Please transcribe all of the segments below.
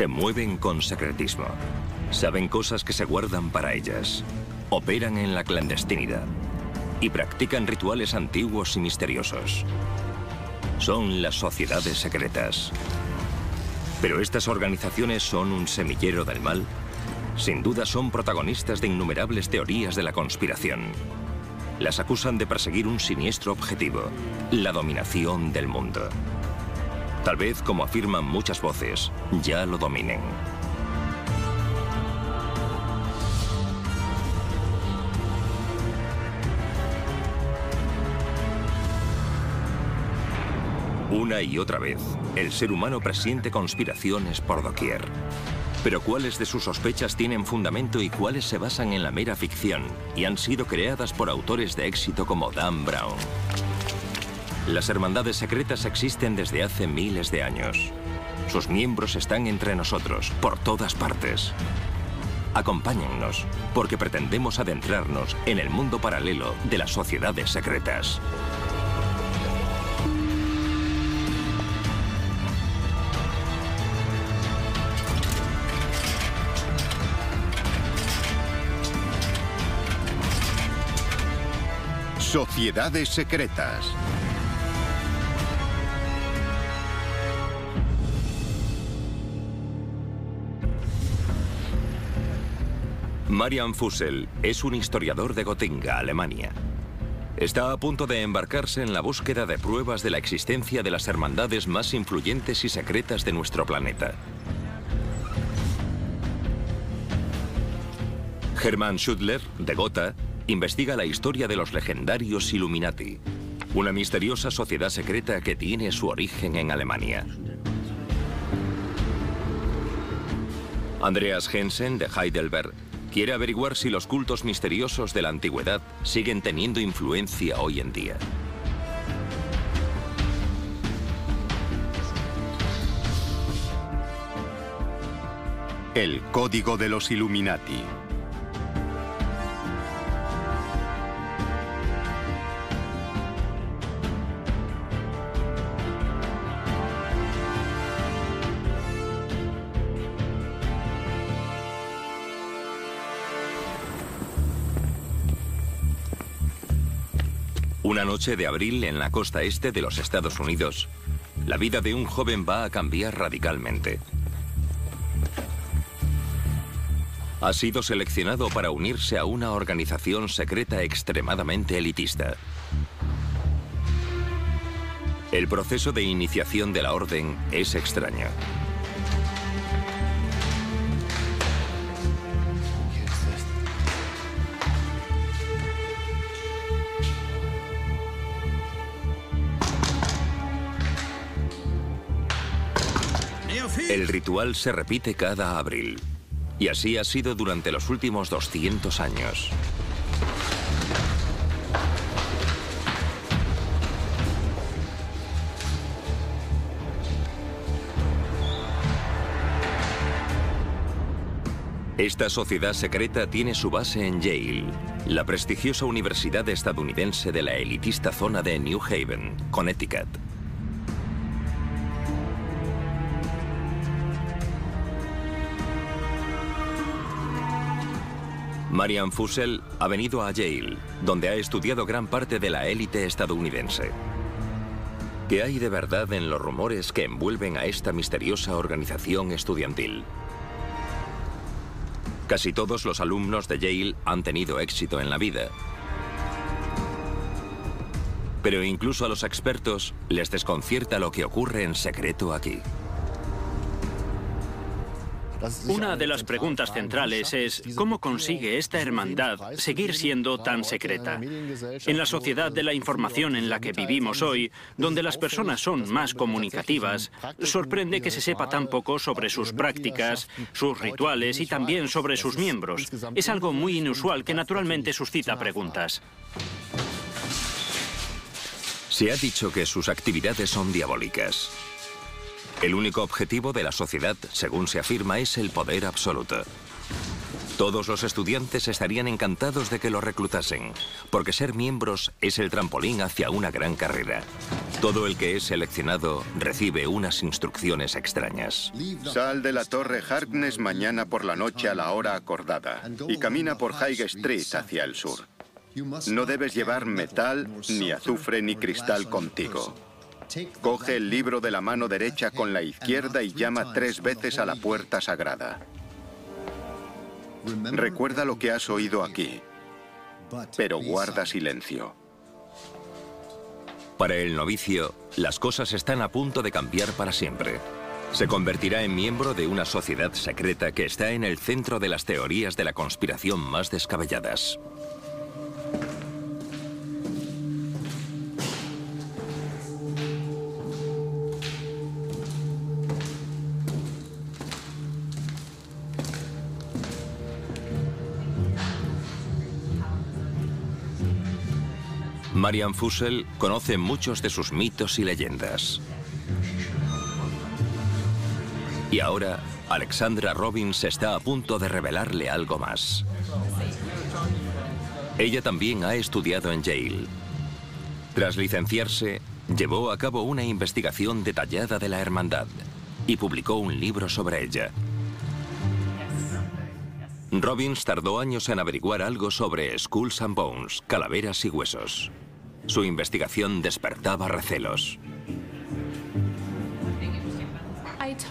Se mueven con secretismo. Saben cosas que se guardan para ellas. Operan en la clandestinidad. Y practican rituales antiguos y misteriosos. Son las sociedades secretas. Pero estas organizaciones son un semillero del mal. Sin duda son protagonistas de innumerables teorías de la conspiración. Las acusan de perseguir un siniestro objetivo, la dominación del mundo. Tal vez, como afirman muchas voces, ya lo dominen. Una y otra vez, el ser humano presiente conspiraciones por doquier. Pero cuáles de sus sospechas tienen fundamento y cuáles se basan en la mera ficción y han sido creadas por autores de éxito como Dan Brown. Las hermandades secretas existen desde hace miles de años. Sus miembros están entre nosotros, por todas partes. Acompáñennos, porque pretendemos adentrarnos en el mundo paralelo de las sociedades secretas. Sociedades secretas. Marian Fussel es un historiador de Gotinga, Alemania. Está a punto de embarcarse en la búsqueda de pruebas de la existencia de las hermandades más influyentes y secretas de nuestro planeta. Hermann Schudler, de Gotha, investiga la historia de los legendarios Illuminati, una misteriosa sociedad secreta que tiene su origen en Alemania. Andreas Jensen, de Heidelberg, quiere averiguar si los cultos misteriosos de la antigüedad siguen teniendo influencia hoy en día. El Código de los Illuminati. Una noche de abril en la costa este de los Estados Unidos, la vida de un joven va a cambiar radicalmente. Ha sido seleccionado para unirse a una organización secreta extremadamente elitista. El proceso de iniciación de la orden es extraño. Ritual se repite cada abril. Y así ha sido durante los últimos 200 años. Esta sociedad secreta tiene su base en Yale, la prestigiosa universidad estadounidense de la elitista zona de New Haven, Connecticut. Marian Fussell ha venido a Yale, donde ha estudiado gran parte de la élite estadounidense. ¿Qué hay de verdad en los rumores que envuelven a esta misteriosa organización estudiantil? Casi todos los alumnos de Yale han tenido éxito en la vida. Pero incluso a los expertos les desconcierta lo que ocurre en secreto aquí. Una de las preguntas centrales es cómo consigue esta hermandad seguir siendo tan secreta. En la sociedad de la información en la que vivimos hoy, donde las personas son más comunicativas, sorprende que se sepa tan poco sobre sus prácticas, sus rituales y también sobre sus miembros. Es algo muy inusual que naturalmente suscita preguntas. Se ha dicho que sus actividades son diabólicas. El único objetivo de la sociedad, según se afirma, es el poder absoluto. Todos los estudiantes estarían encantados de que lo reclutasen, porque ser miembros es el trampolín hacia una gran carrera. Todo el que es seleccionado recibe unas instrucciones extrañas. Sal de la torre Harkness mañana por la noche a la hora acordada y camina por High Street hacia el sur. No debes llevar metal, ni azufre, ni cristal contigo. Coge el libro de la mano derecha con la izquierda y llama tres veces a la puerta sagrada. Recuerda lo que has oído aquí, pero guarda silencio. Para el novicio, las cosas están a punto de cambiar para siempre. Se convertirá en miembro de una sociedad secreta que está en el centro de las teorías de la conspiración más descabelladas. Marian Fussell conoce muchos de sus mitos y leyendas. Y ahora, Alexandra Robbins está a punto de revelarle algo más. Ella también ha estudiado en Yale. Tras licenciarse, llevó a cabo una investigación detallada de la hermandad y publicó un libro sobre ella. Robbins tardó años en averiguar algo sobre Skulls and Bones, calaveras y huesos. Su investigación despertaba recelos.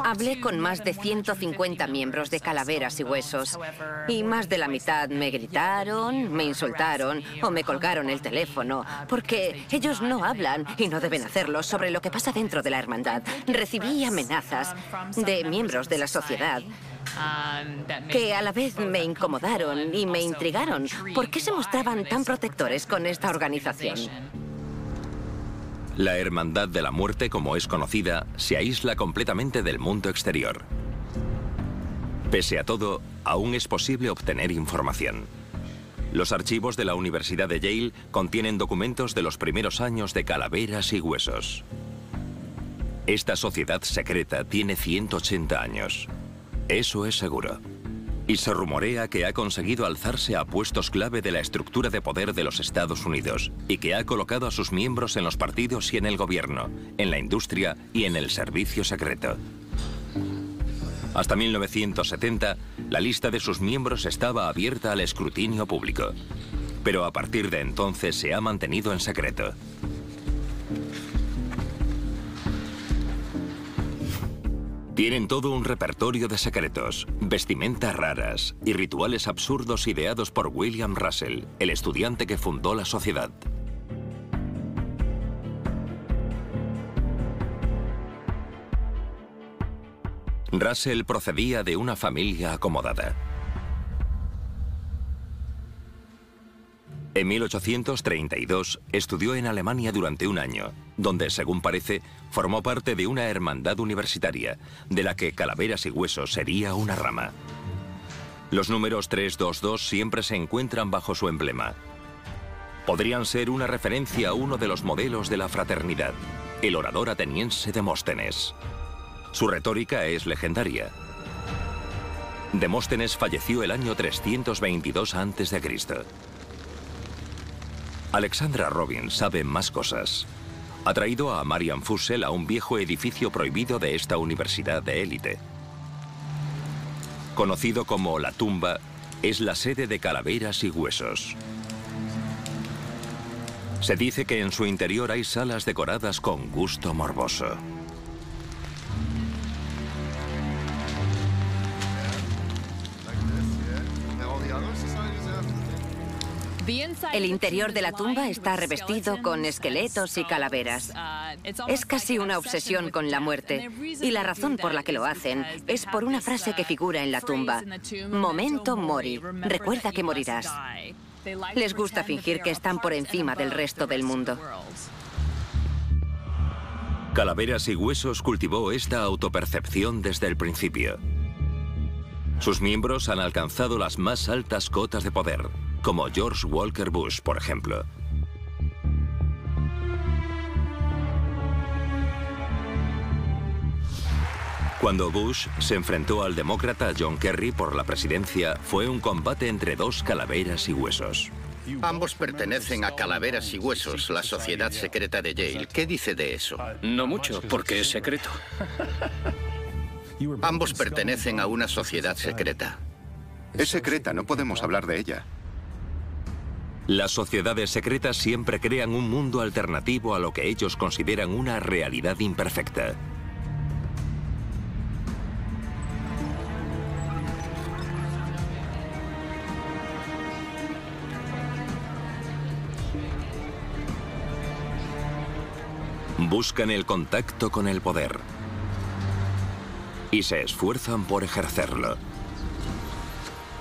Hablé con más de 150 miembros de Calaveras y Huesos y más de la mitad me gritaron, me insultaron o me colgaron el teléfono porque ellos no hablan y no deben hacerlo sobre lo que pasa dentro de la hermandad. Recibí amenazas de miembros de la sociedad que a la vez me incomodaron y me intrigaron. ¿Por qué se mostraban tan protectores con esta organización? La Hermandad de la Muerte, como es conocida, se aísla completamente del mundo exterior. Pese a todo, aún es posible obtener información. Los archivos de la Universidad de Yale contienen documentos de los primeros años de calaveras y huesos. Esta sociedad secreta tiene 180 años. Eso es seguro. Y se rumorea que ha conseguido alzarse a puestos clave de la estructura de poder de los Estados Unidos y que ha colocado a sus miembros en los partidos y en el gobierno, en la industria y en el servicio secreto. Hasta 1970, la lista de sus miembros estaba abierta al escrutinio público. Pero a partir de entonces se ha mantenido en secreto. Tienen todo un repertorio de secretos, vestimentas raras y rituales absurdos ideados por William Russell, el estudiante que fundó la sociedad. Russell procedía de una familia acomodada. En 1832 estudió en Alemania durante un año, donde, según parece, formó parte de una hermandad universitaria, de la que Calaveras y Huesos sería una rama. Los números 322 siempre se encuentran bajo su emblema. Podrían ser una referencia a uno de los modelos de la fraternidad, el orador ateniense Demóstenes. Su retórica es legendaria. Demóstenes falleció el año 322 a.C. Alexandra Robin sabe más cosas. Ha traído a Marian Fussell a un viejo edificio prohibido de esta universidad de élite. Conocido como La Tumba, es la sede de calaveras y huesos. Se dice que en su interior hay salas decoradas con gusto morboso. El interior de la tumba está revestido con esqueletos y calaveras. Es casi una obsesión con la muerte. Y la razón por la que lo hacen es por una frase que figura en la tumba. Momento mori. Recuerda que morirás. Les gusta fingir que están por encima del resto del mundo. Calaveras y Huesos cultivó esta autopercepción desde el principio. Sus miembros han alcanzado las más altas cotas de poder, como George Walker Bush, por ejemplo. Cuando Bush se enfrentó al demócrata John Kerry por la presidencia, fue un combate entre dos calaveras y huesos. Ambos pertenecen a Calaveras y Huesos, la sociedad secreta de Yale. ¿Qué dice de eso? No mucho, porque es secreto. Ambos pertenecen a una sociedad secreta. Es secreta, no podemos hablar de ella. Las sociedades secretas siempre crean un mundo alternativo a lo que ellos consideran una realidad imperfecta. Buscan el contacto con el poder y se esfuerzan por ejercerlo.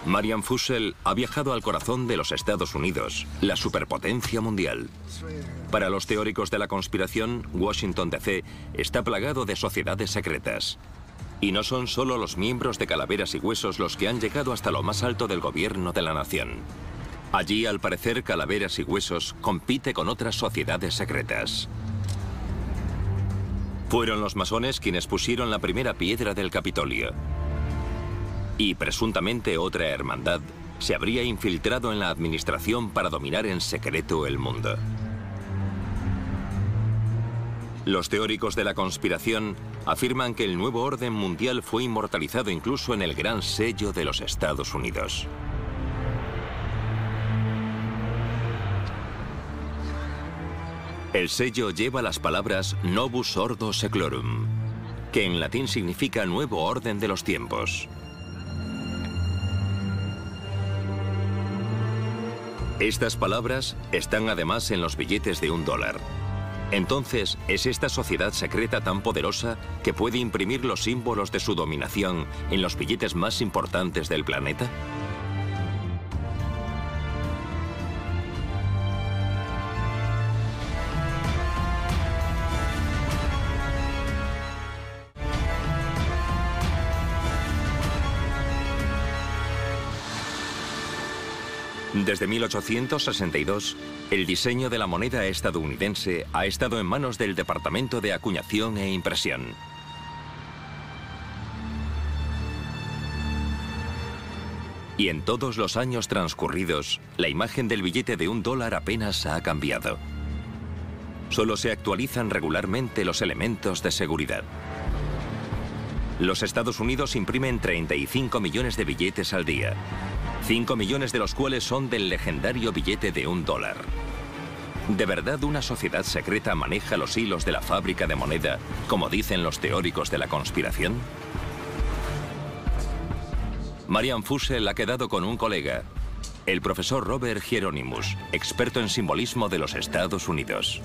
Marian Fussell ha viajado al corazón de los Estados Unidos, la superpotencia mundial. Para los teóricos de la conspiración, Washington DC está plagado de sociedades secretas. Y no son solo los miembros de Calaveras y Huesos los que han llegado hasta lo más alto del gobierno de la nación. Allí, al parecer, Calaveras y Huesos compite con otras sociedades secretas. Fueron los masones quienes pusieron la primera piedra del Capitolio. Y presuntamente otra hermandad se habría infiltrado en la administración para dominar en secreto el mundo. Los teóricos de la conspiración afirman que el nuevo orden mundial fue inmortalizado incluso en el gran sello de los Estados Unidos. El sello lleva las palabras Novus Ordo Seclorum, que en latín significa nuevo orden de los tiempos. Estas palabras están además en los billetes de un dólar. Entonces, ¿es esta sociedad secreta tan poderosa que puede imprimir los símbolos de su dominación en los billetes más importantes del planeta? Desde 1862, el diseño de la moneda estadounidense ha estado en manos del Departamento de Acuñación e Impresión. Y en todos los años transcurridos, la imagen del billete de un dólar apenas ha cambiado. Solo se actualizan regularmente los elementos de seguridad. Los Estados Unidos imprimen 35 millones de billetes al día, 5 millones de los cuales son del legendario billete de un dólar. ¿De verdad una sociedad secreta maneja los hilos de la fábrica de moneda, como dicen los teóricos de la conspiración? Marian Fussell ha quedado con un colega, el profesor Robert Hieronymus, experto en simbolismo de los Estados Unidos.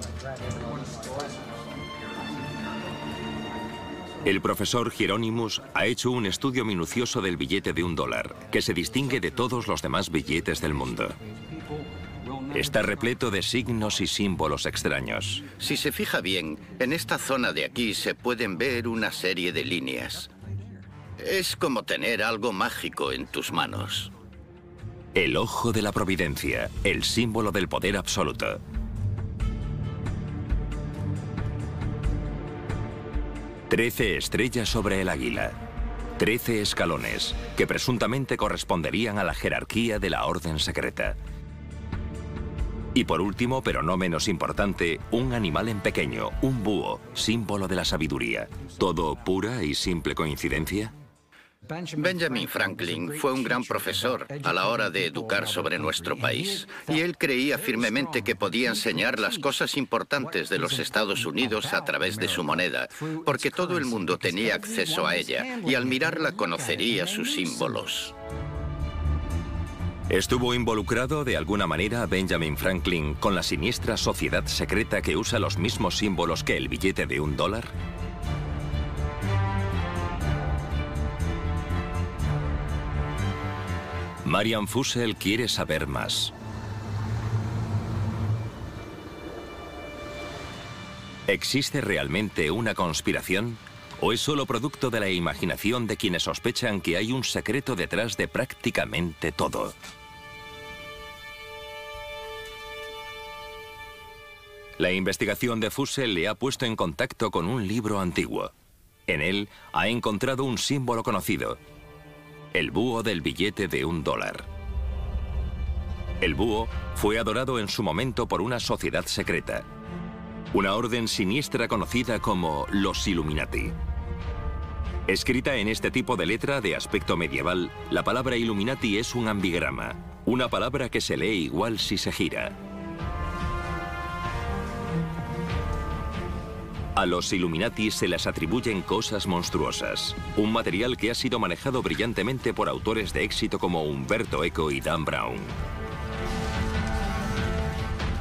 El profesor Hieronymus ha hecho un estudio minucioso del billete de un dólar, que se distingue de todos los demás billetes del mundo. Está repleto de signos y símbolos extraños. Si se fija bien, en esta zona de aquí se pueden ver una serie de líneas. Es como tener algo mágico en tus manos. El ojo de la providencia, el símbolo del poder absoluto. Trece estrellas sobre el águila. Trece escalones, que presuntamente corresponderían a la jerarquía de la orden secreta. Y por último, pero no menos importante, un animal en pequeño, un búho, símbolo de la sabiduría. ¿Todo pura y simple coincidencia? Benjamin Franklin fue un gran profesor a la hora de educar sobre nuestro país y él creía firmemente que podía enseñar las cosas importantes de los Estados Unidos a través de su moneda, porque todo el mundo tenía acceso a ella y al mirarla conocería sus símbolos. ¿Estuvo involucrado de alguna manera Benjamin Franklin con la siniestra sociedad secreta que usa los mismos símbolos que el billete de un dólar? Marian Fussell quiere saber más. ¿Existe realmente una conspiración? ¿O es solo producto de la imaginación de quienes sospechan que hay un secreto detrás de prácticamente todo? La investigación de Fussell le ha puesto en contacto con un libro antiguo. En él ha encontrado un símbolo conocido, el búho del billete de un dólar. El búho fue adorado en su momento por una sociedad secreta, una orden siniestra conocida como los Illuminati. Escrita en este tipo de letra de aspecto medieval, la palabra Illuminati es un ambigrama, una palabra que se lee igual si se gira. A los Illuminati se les atribuyen cosas monstruosas, un material que ha sido manejado brillantemente por autores de éxito como Humberto Eco y Dan Brown.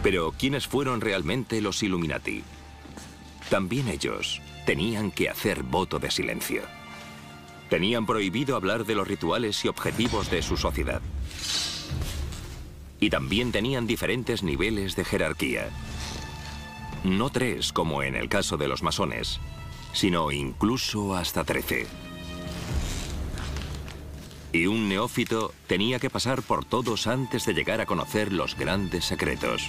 Pero, ¿quiénes fueron realmente los Illuminati? También ellos tenían que hacer voto de silencio. Tenían prohibido hablar de los rituales y objetivos de su sociedad. Y también tenían diferentes niveles de jerarquía. No tres, como en el caso de los masones, sino incluso hasta trece. Y un neófito tenía que pasar por todos antes de llegar a conocer los grandes secretos.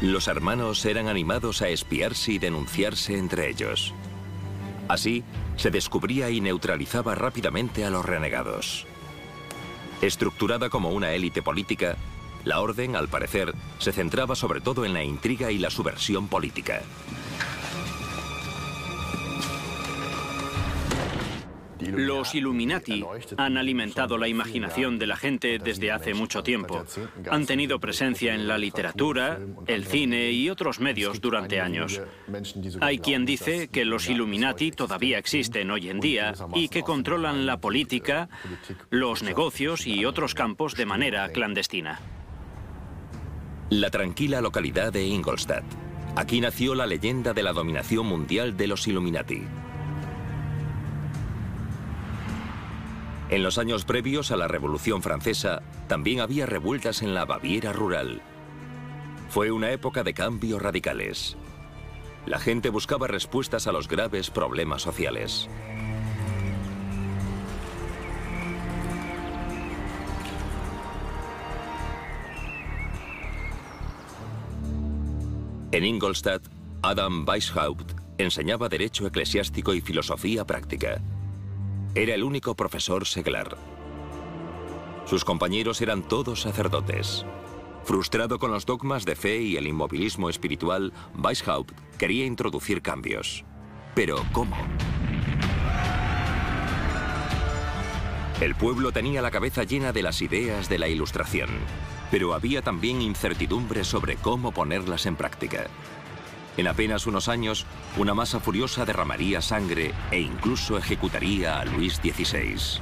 Los hermanos eran animados a espiarse y denunciarse entre ellos. Así, se descubría y neutralizaba rápidamente a los renegados. Estructurada como una élite política, la orden, al parecer, se centraba sobre todo en la intriga y la subversión política. Los Illuminati han alimentado la imaginación de la gente desde hace mucho tiempo. Han tenido presencia en la literatura, el cine y otros medios durante años. Hay quien dice que los Illuminati todavía existen hoy en día y que controlan la política, los negocios y otros campos de manera clandestina. La tranquila localidad de Ingolstadt. Aquí nació la leyenda de la dominación mundial de los Illuminati. En los años previos a la Revolución Francesa, también había revueltas en la Baviera rural. Fue una época de cambios radicales. La gente buscaba respuestas a los graves problemas sociales. En Ingolstadt, Adam Weishaupt enseñaba Derecho Eclesiástico y Filosofía Práctica. Era el único profesor seglar. Sus compañeros eran todos sacerdotes. Frustrado con los dogmas de fe y el inmovilismo espiritual, Weishaupt quería introducir cambios. Pero ¿cómo? El pueblo tenía la cabeza llena de las ideas de la Ilustración, pero había también incertidumbre sobre cómo ponerlas en práctica. En apenas unos años, una masa furiosa derramaría sangre e incluso ejecutaría a Luis XVI.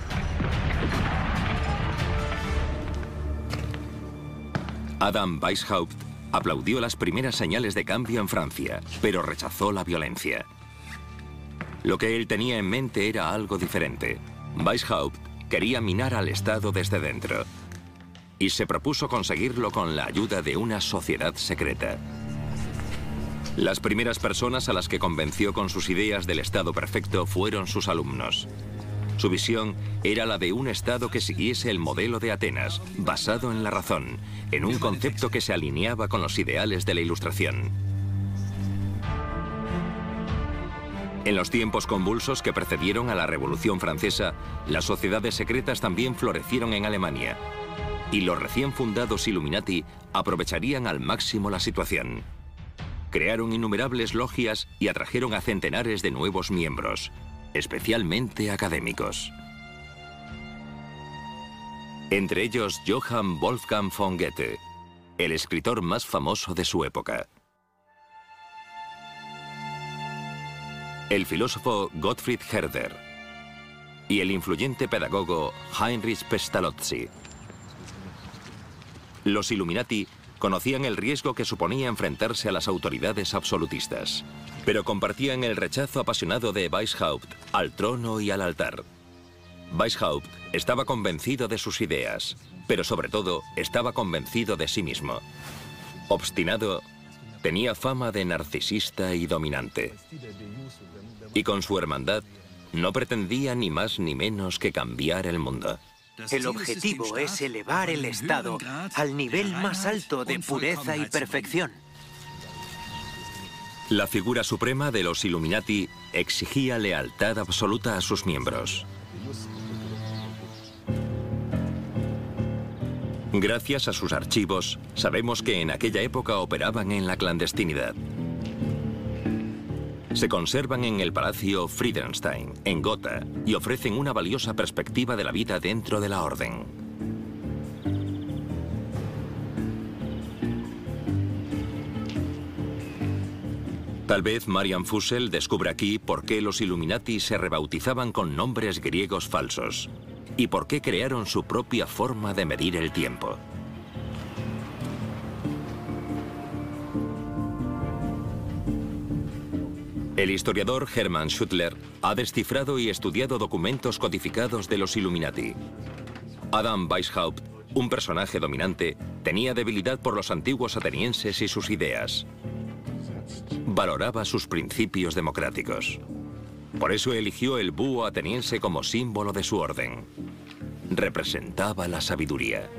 Adam Weishaupt aplaudió las primeras señales de cambio en Francia, pero rechazó la violencia. Lo que él tenía en mente era algo diferente. Weishaupt quería minar al Estado desde dentro, y se propuso conseguirlo con la ayuda de una sociedad secreta. Las primeras personas a las que convenció con sus ideas del Estado perfecto fueron sus alumnos. Su visión era la de un Estado que siguiese el modelo de Atenas, basado en la razón, en un concepto que se alineaba con los ideales de la Ilustración. En los tiempos convulsos que precedieron a la Revolución Francesa, las sociedades secretas también florecieron en Alemania, y los recién fundados Illuminati aprovecharían al máximo la situación. Crearon innumerables logias y atrajeron a centenares de nuevos miembros, especialmente académicos. Entre ellos Johann Wolfgang von Goethe, el escritor más famoso de su época. El filósofo Gottfried Herder y el influyente pedagogo Heinrich Pestalozzi. Los Illuminati Conocían el riesgo que suponía enfrentarse a las autoridades absolutistas, pero compartían el rechazo apasionado de Weishaupt al trono y al altar. Weishaupt estaba convencido de sus ideas, pero sobre todo estaba convencido de sí mismo. Obstinado, tenía fama de narcisista y dominante. Y con su hermandad no pretendía ni más ni menos que cambiar el mundo. El objetivo es elevar el Estado al nivel más alto de pureza y perfección. La figura suprema de los Illuminati exigía lealtad absoluta a sus miembros. Gracias a sus archivos, sabemos que en aquella época operaban en la clandestinidad. Se conservan en el Palacio Friedenstein, en Gotha, y ofrecen una valiosa perspectiva de la vida dentro de la orden. Tal vez Marian Fussell descubra aquí por qué los Illuminati se rebautizaban con nombres griegos falsos y por qué crearon su propia forma de medir el tiempo. El historiador Hermann Schuttler ha descifrado y estudiado documentos codificados de los Illuminati. Adam Weishaupt, un personaje dominante, tenía debilidad por los antiguos atenienses y sus ideas valoraba sus principios democráticos. Por eso eligió el búho ateniense como símbolo de su orden. Representaba la sabiduría.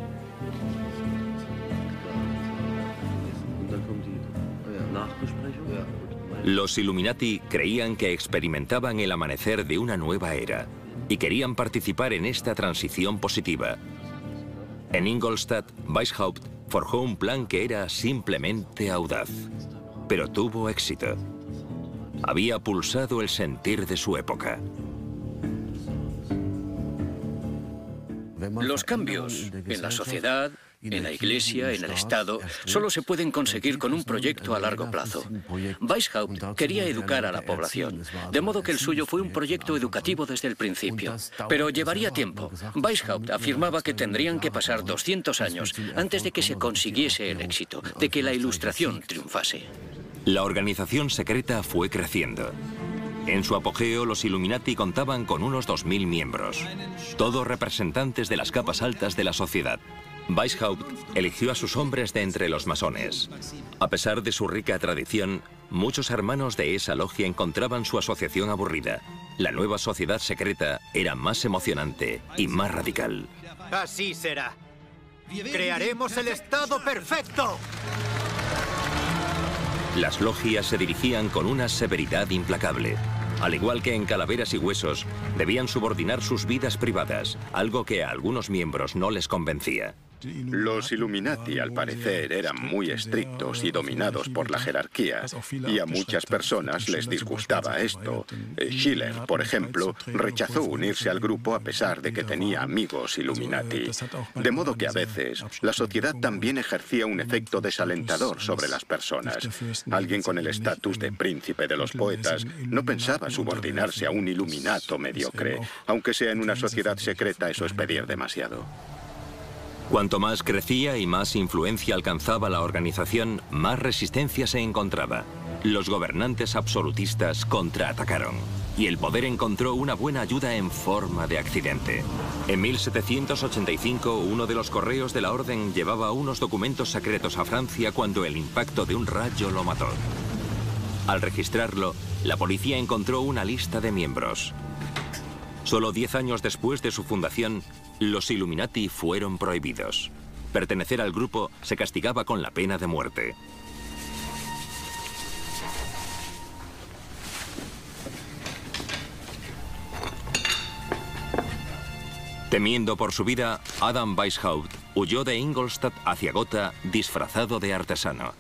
Los Illuminati creían que experimentaban el amanecer de una nueva era y querían participar en esta transición positiva. En Ingolstadt, Weishaupt forjó un plan que era simplemente audaz pero tuvo éxito. Había pulsado el sentir de su época. Los cambios en la sociedad, en la Iglesia, en el Estado, solo se pueden conseguir con un proyecto a largo plazo. Weishaupt quería educar a la población, de modo que el suyo fue un proyecto educativo desde el principio. Pero llevaría tiempo. Weishaupt afirmaba que tendrían que pasar 200 años antes de que se consiguiese el éxito, de que la ilustración triunfase. La organización secreta fue creciendo. En su apogeo, los Illuminati contaban con unos 2.000 miembros, todos representantes de las capas altas de la sociedad. Weishaupt eligió a sus hombres de entre los masones. A pesar de su rica tradición, muchos hermanos de esa logia encontraban su asociación aburrida. La nueva sociedad secreta era más emocionante y más radical. Así será. Crearemos el Estado perfecto. Las logias se dirigían con una severidad implacable. Al igual que en Calaveras y Huesos, debían subordinar sus vidas privadas, algo que a algunos miembros no les convencía. Los Illuminati, al parecer, eran muy estrictos y dominados por la jerarquía, y a muchas personas les disgustaba esto. Eh, Schiller, por ejemplo, rechazó unirse al grupo a pesar de que tenía amigos Illuminati. De modo que a veces la sociedad también ejercía un efecto desalentador sobre las personas. Alguien con el estatus de príncipe de los poetas no pensaba subordinarse a un iluminato mediocre. Aunque sea en una sociedad secreta, eso es pedir demasiado. Cuanto más crecía y más influencia alcanzaba la organización, más resistencia se encontraba. Los gobernantes absolutistas contraatacaron y el poder encontró una buena ayuda en forma de accidente. En 1785, uno de los correos de la orden llevaba unos documentos secretos a Francia cuando el impacto de un rayo lo mató. Al registrarlo, la policía encontró una lista de miembros. Solo diez años después de su fundación, los Illuminati fueron prohibidos. Pertenecer al grupo se castigaba con la pena de muerte. Temiendo por su vida, Adam Weishaupt huyó de Ingolstadt hacia Gotha disfrazado de artesano.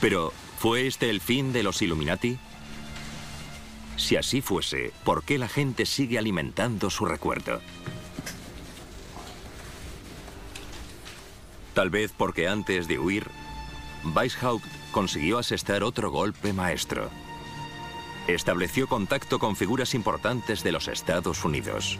Pero, ¿fue este el fin de los Illuminati? Si así fuese, ¿por qué la gente sigue alimentando su recuerdo? Tal vez porque antes de huir, Weishaupt consiguió asestar otro golpe maestro. Estableció contacto con figuras importantes de los Estados Unidos.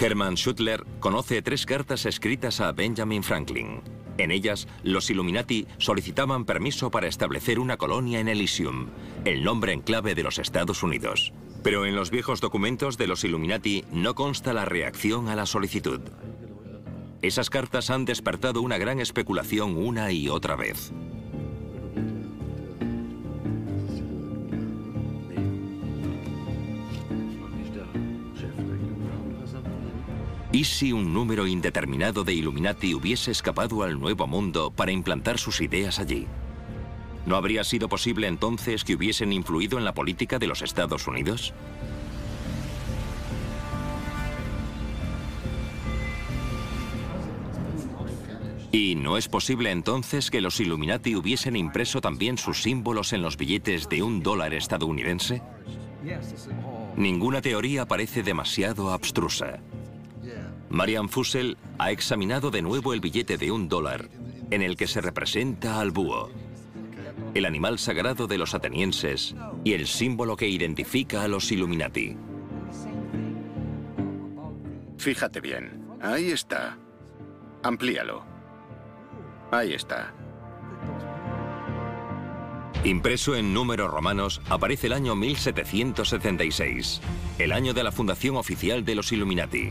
Hermann Schuttler conoce tres cartas escritas a Benjamin Franklin. En ellas, los Illuminati solicitaban permiso para establecer una colonia en Elysium, el nombre en clave de los Estados Unidos. Pero en los viejos documentos de los Illuminati no consta la reacción a la solicitud. Esas cartas han despertado una gran especulación una y otra vez. ¿Y si un número indeterminado de Illuminati hubiese escapado al Nuevo Mundo para implantar sus ideas allí? ¿No habría sido posible entonces que hubiesen influido en la política de los Estados Unidos? ¿Y no es posible entonces que los Illuminati hubiesen impreso también sus símbolos en los billetes de un dólar estadounidense? Ninguna teoría parece demasiado abstrusa. Marian Fussell ha examinado de nuevo el billete de un dólar en el que se representa al búho, el animal sagrado de los atenienses y el símbolo que identifica a los Illuminati. Fíjate bien, ahí está. Amplíalo. Ahí está. Impreso en números romanos aparece el año 1776, el año de la fundación oficial de los Illuminati.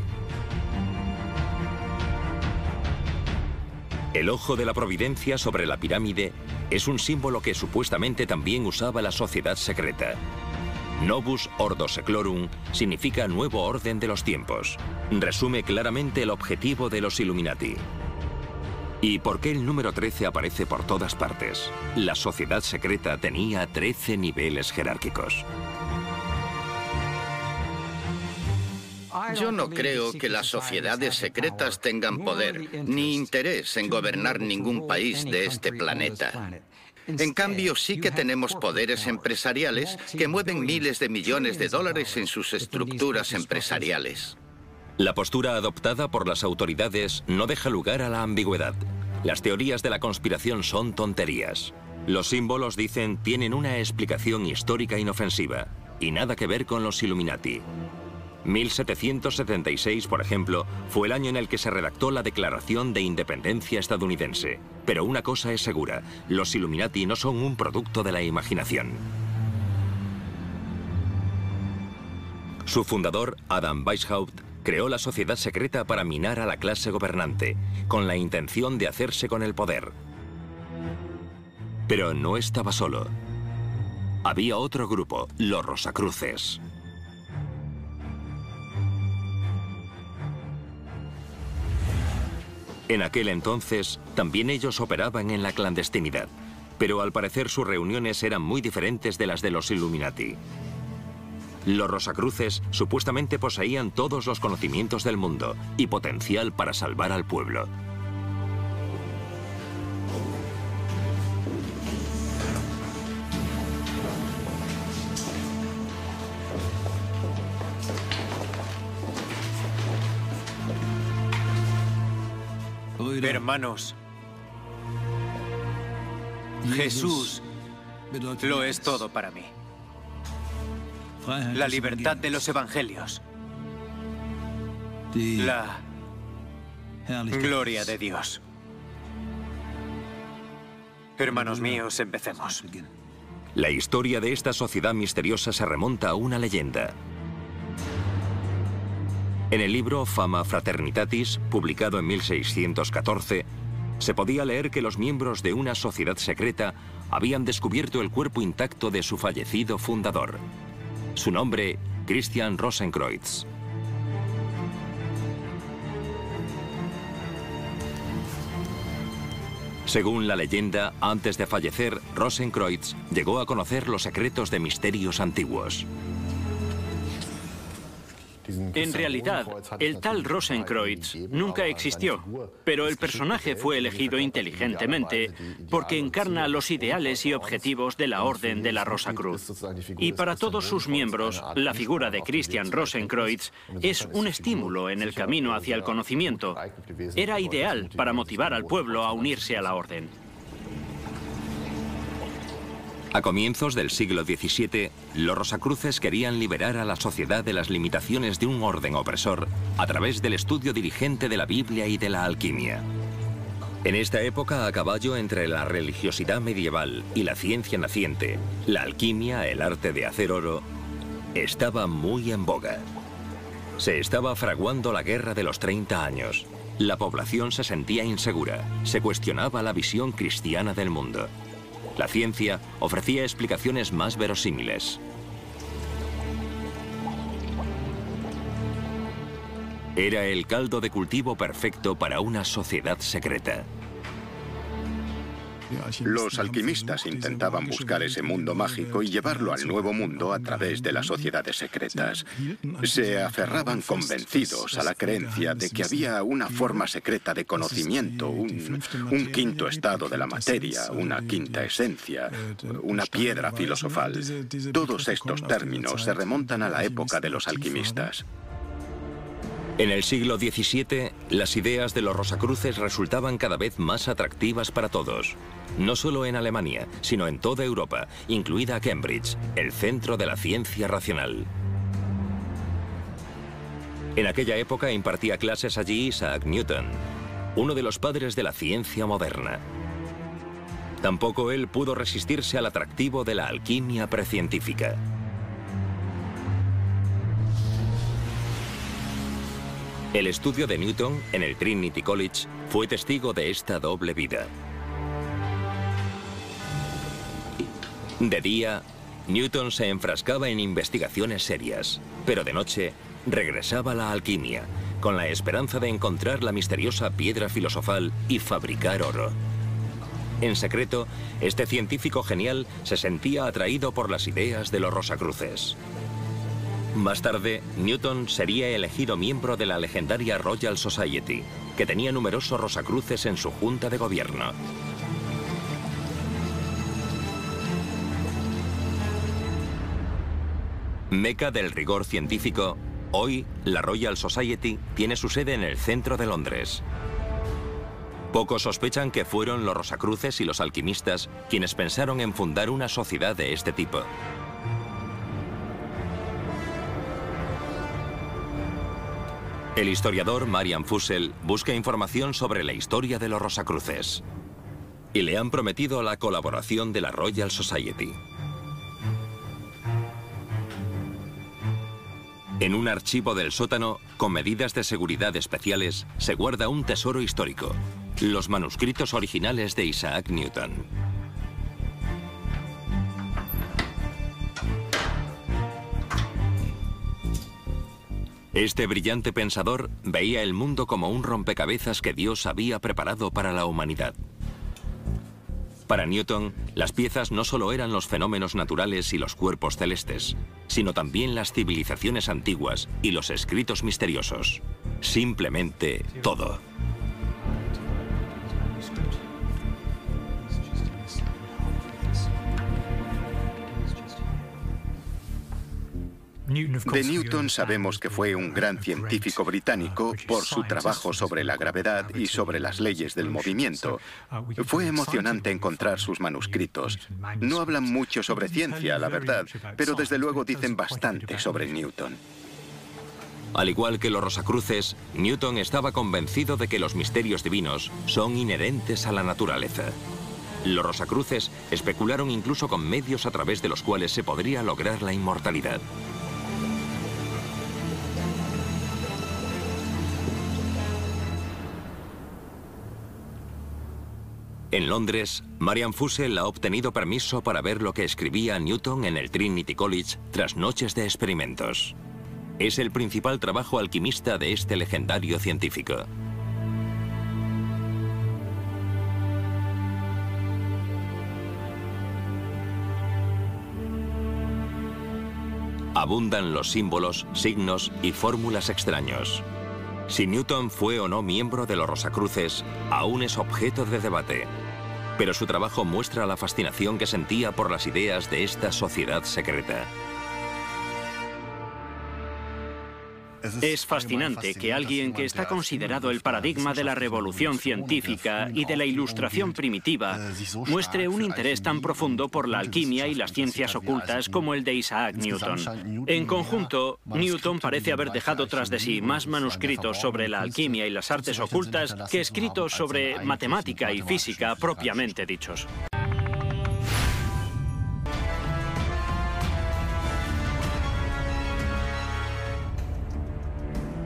El ojo de la providencia sobre la pirámide es un símbolo que supuestamente también usaba la sociedad secreta. Novus Ordo Seclorum significa nuevo orden de los tiempos. Resume claramente el objetivo de los Illuminati. ¿Y por qué el número 13 aparece por todas partes? La sociedad secreta tenía 13 niveles jerárquicos. Yo no creo que las sociedades secretas tengan poder ni interés en gobernar ningún país de este planeta. En cambio, sí que tenemos poderes empresariales que mueven miles de millones de dólares en sus estructuras empresariales. La postura adoptada por las autoridades no deja lugar a la ambigüedad. Las teorías de la conspiración son tonterías. Los símbolos, dicen, tienen una explicación histórica inofensiva y nada que ver con los Illuminati. 1776, por ejemplo, fue el año en el que se redactó la Declaración de Independencia estadounidense. Pero una cosa es segura, los Illuminati no son un producto de la imaginación. Su fundador, Adam Weishaupt, creó la sociedad secreta para minar a la clase gobernante, con la intención de hacerse con el poder. Pero no estaba solo. Había otro grupo, los Rosacruces. En aquel entonces, también ellos operaban en la clandestinidad, pero al parecer sus reuniones eran muy diferentes de las de los Illuminati. Los Rosacruces supuestamente poseían todos los conocimientos del mundo y potencial para salvar al pueblo. Hermanos, Jesús lo es todo para mí. La libertad de los evangelios. La gloria de Dios. Hermanos míos, empecemos. La historia de esta sociedad misteriosa se remonta a una leyenda. En el libro Fama Fraternitatis, publicado en 1614, se podía leer que los miembros de una sociedad secreta habían descubierto el cuerpo intacto de su fallecido fundador. Su nombre, Christian Rosenkreutz. Según la leyenda, antes de fallecer, Rosenkreutz llegó a conocer los secretos de misterios antiguos. En realidad, el tal Rosenkreutz nunca existió, pero el personaje fue elegido inteligentemente porque encarna los ideales y objetivos de la Orden de la Rosa Cruz. Y para todos sus miembros, la figura de Christian Rosenkreutz es un estímulo en el camino hacia el conocimiento. Era ideal para motivar al pueblo a unirse a la Orden. A comienzos del siglo XVII, los Rosacruces querían liberar a la sociedad de las limitaciones de un orden opresor a través del estudio diligente de la Biblia y de la alquimia. En esta época, a caballo entre la religiosidad medieval y la ciencia naciente, la alquimia, el arte de hacer oro, estaba muy en boga. Se estaba fraguando la guerra de los 30 años. La población se sentía insegura, se cuestionaba la visión cristiana del mundo. La ciencia ofrecía explicaciones más verosímiles. Era el caldo de cultivo perfecto para una sociedad secreta. Los alquimistas intentaban buscar ese mundo mágico y llevarlo al nuevo mundo a través de las sociedades secretas. Se aferraban convencidos a la creencia de que había una forma secreta de conocimiento, un, quinto estado de la materia, una quinta esencia, una piedra filosofal. Todos estos términos se remontan a la época de los alquimistas. En el siglo XVII, las ideas de los Rosacruces resultaban cada vez más atractivas para todos. No solo en Alemania, sino en toda Europa, incluida Cambridge, el centro de la ciencia racional. En aquella época impartía clases allí Isaac Newton, uno de los padres de la ciencia moderna. Tampoco él pudo resistirse al atractivo de la alquimia precientífica. El estudio de Newton en el Trinity College fue testigo de esta doble vida. De día, Newton se enfrascaba en investigaciones serias, pero de noche regresaba a la alquimia, con la esperanza de encontrar la misteriosa piedra filosofal y fabricar oro. En secreto, este científico genial se sentía atraído por las ideas de los Rosacruces. Más tarde, Newton sería elegido miembro de la legendaria Royal Society, que tenía numerosos rosacruces en su junta de gobierno. Meca del rigor científico, hoy la Royal Society tiene su sede en el centro de Londres. Pocos sospechan que fueron los rosacruces y los alquimistas quienes pensaron en fundar una sociedad de este tipo. El historiador Marian Fussell busca información sobre la historia de los Rosacruces y le han prometido la colaboración de la Royal Society. En un archivo del sótano, con medidas de seguridad especiales, se guarda un tesoro histórico, los manuscritos originales de Isaac Newton. Este brillante pensador veía el mundo como un rompecabezas que Dios había preparado para la humanidad. Para Newton, las piezas no solo eran los fenómenos naturales y los cuerpos celestes, sino también las civilizaciones antiguas y los escritos misteriosos. Simplemente todo. De Newton sabemos que fue un gran científico británico por su trabajo sobre la gravedad y sobre las leyes del movimiento. Fue emocionante encontrar sus manuscritos. No hablan mucho sobre ciencia, la verdad, pero desde luego dicen bastante sobre Newton. Al igual que los Rosacruces, Newton estaba convencido de que los misterios divinos son inherentes a la naturaleza. Los Rosacruces especularon incluso con medios a través de los cuales se podría lograr la inmortalidad. En Londres, Marian Fussell ha obtenido permiso para ver lo que escribía Newton en el Trinity College tras noches de experimentos. Es el principal trabajo alquimista de este legendario científico. Abundan los símbolos, signos y fórmulas extraños. Si Newton fue o no miembro de los Rosacruces, aún es objeto de debate. Pero su trabajo muestra la fascinación que sentía por las ideas de esta sociedad secreta. Es fascinante que alguien que está considerado el paradigma de la revolución científica y de la ilustración primitiva muestre un interés tan profundo por la alquimia y las ciencias ocultas como el de Isaac Newton. En conjunto, Newton parece haber dejado tras de sí más manuscritos sobre la alquimia y las artes ocultas que escritos sobre matemática y física propiamente dichos.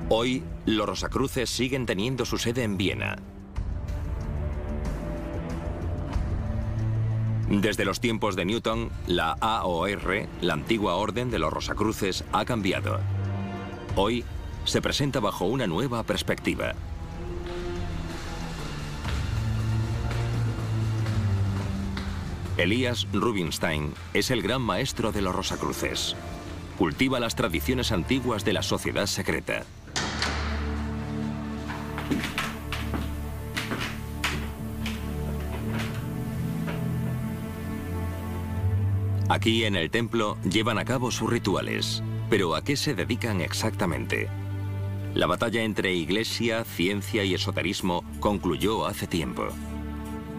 Hoy, los Rosacruces siguen teniendo su sede en Viena. Desde los tiempos de Newton, la AOR, la antigua orden de los Rosacruces, ha cambiado. Hoy se presenta bajo una nueva perspectiva. Elías Rubinstein es el gran maestro de los Rosacruces. Cultiva las tradiciones antiguas de la sociedad secreta. Aquí en el templo llevan a cabo sus rituales, pero ¿a qué se dedican exactamente? La batalla entre iglesia, ciencia y esoterismo concluyó hace tiempo.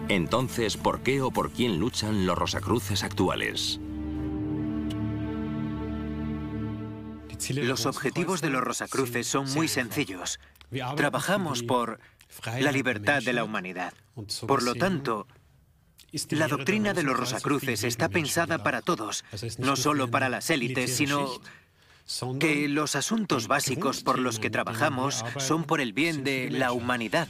Entonces, ¿por qué o por quién luchan los Rosacruces actuales? Los objetivos de los Rosacruces son muy sencillos. Trabajamos por la libertad de la humanidad. Por lo tanto, la doctrina de los Rosacruces está pensada para todos, no solo para las élites, sino que los asuntos básicos por los que trabajamos son por el bien de la humanidad.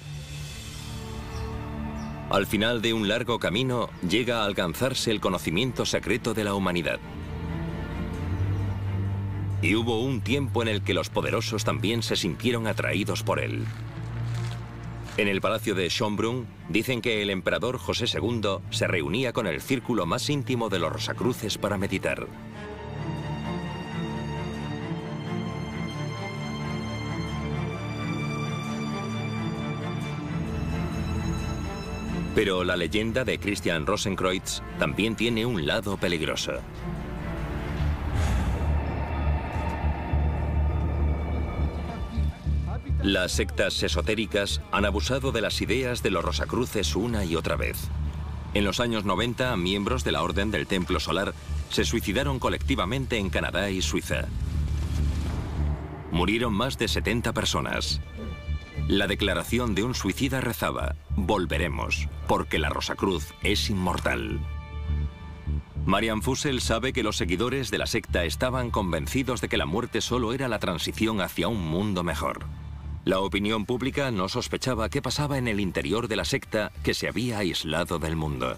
Al final de un largo camino llega a alcanzarse el conocimiento secreto de la humanidad. Y hubo un tiempo en el que los poderosos también se sintieron atraídos por él. En el palacio de Schönbrunn dicen que el emperador José II se reunía con el círculo más íntimo de los Rosacruces para meditar. Pero la leyenda de Christian Rosenkreutz también tiene un lado peligroso. Las sectas esotéricas han abusado de las ideas de los Rosacruces una y otra vez. En los años 90, miembros de la Orden del Templo Solar se suicidaron colectivamente en Canadá y Suiza. Murieron más de 70 personas. La declaración de un suicida rezaba, volveremos, porque la Rosacruz es inmortal. Marian Fussell sabe que los seguidores de la secta estaban convencidos de que la muerte solo era la transición hacia un mundo mejor. La opinión pública no sospechaba qué pasaba en el interior de la secta que se había aislado del mundo.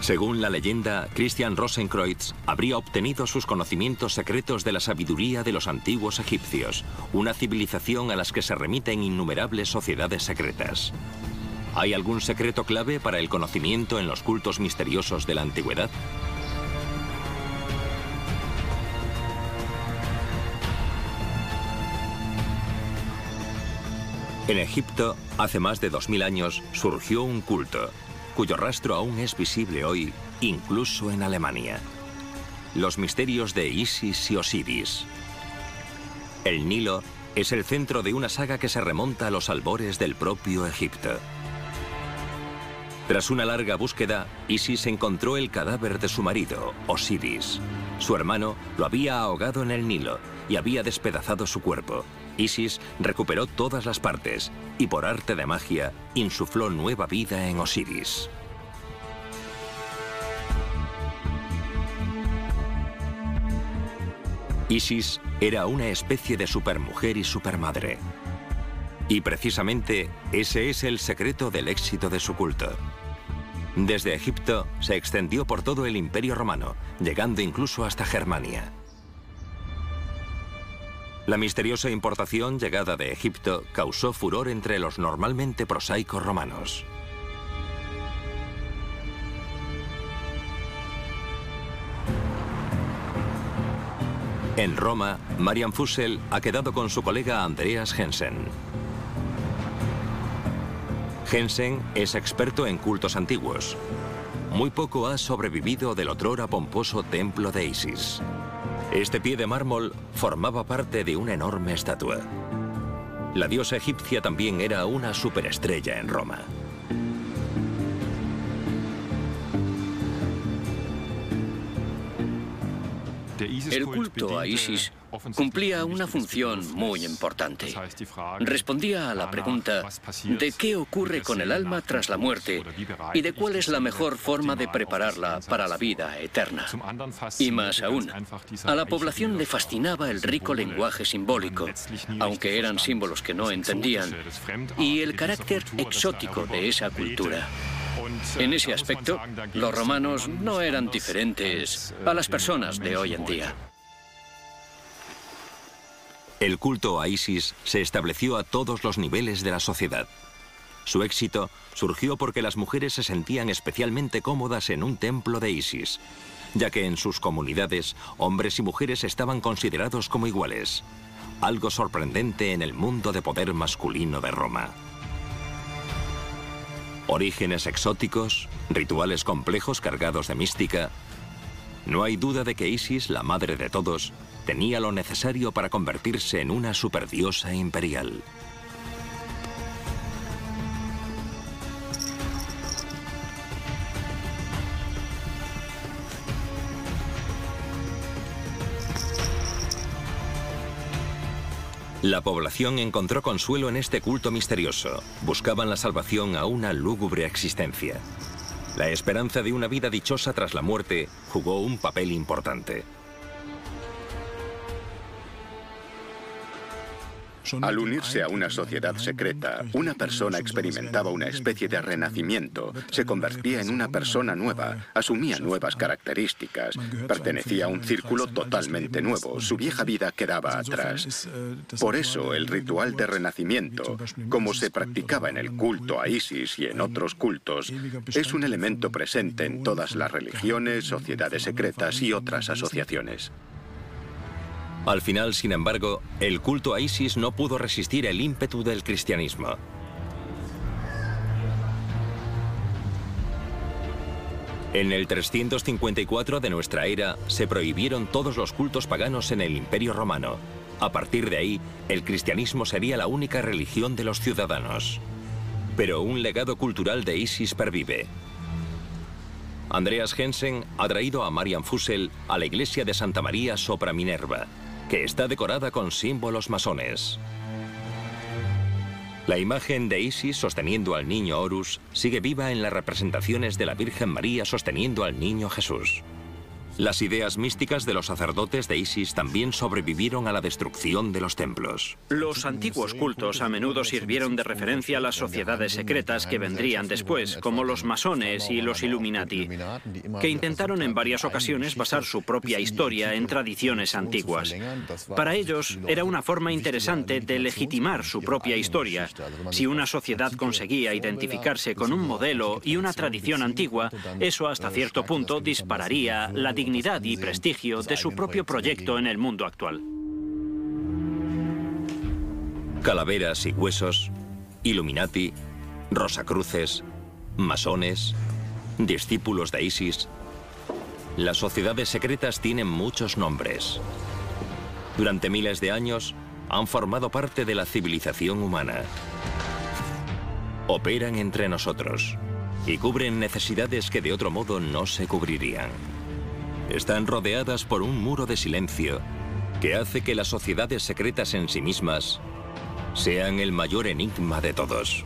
Según la leyenda, Christian Rosenkreutz habría obtenido sus conocimientos secretos de la sabiduría de los antiguos egipcios, una civilización a las que se remiten innumerables sociedades secretas. ¿Hay algún secreto clave para el conocimiento en los cultos misteriosos de la antigüedad? En Egipto, hace más de 2000 años, surgió un culto, cuyo rastro aún es visible hoy, incluso en Alemania. Los misterios de Isis y Osiris. El Nilo es el centro de una saga que se remonta a los albores del propio Egipto. Tras una larga búsqueda, Isis encontró el cadáver de su marido, Osiris. Su hermano lo había ahogado en el Nilo y había despedazado su cuerpo. Isis recuperó todas las partes y por arte de magia insufló nueva vida en Osiris. Isis era una especie de supermujer y supermadre. Y precisamente ese es el secreto del éxito de su culto. Desde Egipto se extendió por todo el Imperio Romano, llegando incluso hasta Germania. La misteriosa importación llegada de Egipto causó furor entre los normalmente prosaicos romanos. En Roma, Marian Fussell ha quedado con su colega Andreas Jensen. Jensen es experto en cultos antiguos. Muy poco ha sobrevivido del otrora pomposo templo de Isis. Este pie de mármol formaba parte de una enorme estatua. La diosa egipcia también era una superestrella en Roma. El culto a Isis cumplía una función muy importante. Respondía a la pregunta de qué ocurre con el alma tras la muerte y de cuál es la mejor forma de prepararla para la vida eterna. Y más aún, a la población le fascinaba el rico lenguaje simbólico, aunque eran símbolos que no entendían, y el carácter exótico de esa cultura. En ese aspecto, los romanos no eran diferentes a las personas de hoy en día. El culto a Isis se estableció a todos los niveles de la sociedad. Su éxito surgió porque las mujeres se sentían especialmente cómodas en un templo de Isis, ya que en sus comunidades hombres y mujeres estaban considerados como iguales, algo sorprendente en el mundo de poder masculino de Roma. Orígenes exóticos, rituales complejos cargados de mística. No hay duda de que Isis, la madre de todos, tenía lo necesario para convertirse en una superdiosa imperial. La población encontró consuelo en este culto misterioso. Buscaban la salvación a una lúgubre existencia. La esperanza de una vida dichosa tras la muerte jugó un papel importante. Al unirse a una sociedad secreta, una persona experimentaba una especie de renacimiento, se convertía en una persona nueva, asumía nuevas características, pertenecía a un círculo totalmente nuevo, su vieja vida quedaba atrás. Por eso el ritual de renacimiento, como se practicaba en el culto a Isis y en otros cultos, es un elemento presente en todas las religiones, sociedades secretas y otras asociaciones. Al final, sin embargo, el culto a Isis no pudo resistir el ímpetu del cristianismo. En el 354 de nuestra era se prohibieron todos los cultos paganos en el Imperio Romano. A partir de ahí, el cristianismo sería la única religión de los ciudadanos. Pero un legado cultural de Isis pervive. Andreas Jensen ha traído a Marian Fussel a la iglesia de Santa María sopra Minerva que está decorada con símbolos masones. La imagen de Isis sosteniendo al niño Horus sigue viva en las representaciones de la Virgen María sosteniendo al niño Jesús. Las ideas místicas de los sacerdotes de Isis también sobrevivieron a la destrucción de los templos. Los antiguos cultos a menudo sirvieron de referencia a las sociedades secretas que vendrían después, como los masones y los Illuminati, que intentaron en varias ocasiones basar su propia historia en tradiciones antiguas. Para ellos era una forma interesante de legitimar su propia historia. Si una sociedad conseguía identificarse con un modelo y una tradición antigua, eso hasta cierto punto dispararía la y prestigio de su propio proyecto en el mundo actual. Calaveras y huesos, Illuminati, Rosacruces, masones, discípulos de Isis. Las sociedades secretas tienen muchos nombres. Durante miles de años han formado parte de la civilización humana. Operan entre nosotros y cubren necesidades que de otro modo no se cubrirían están rodeadas por un muro de silencio que hace que las sociedades secretas en sí mismas sean el mayor enigma de todos.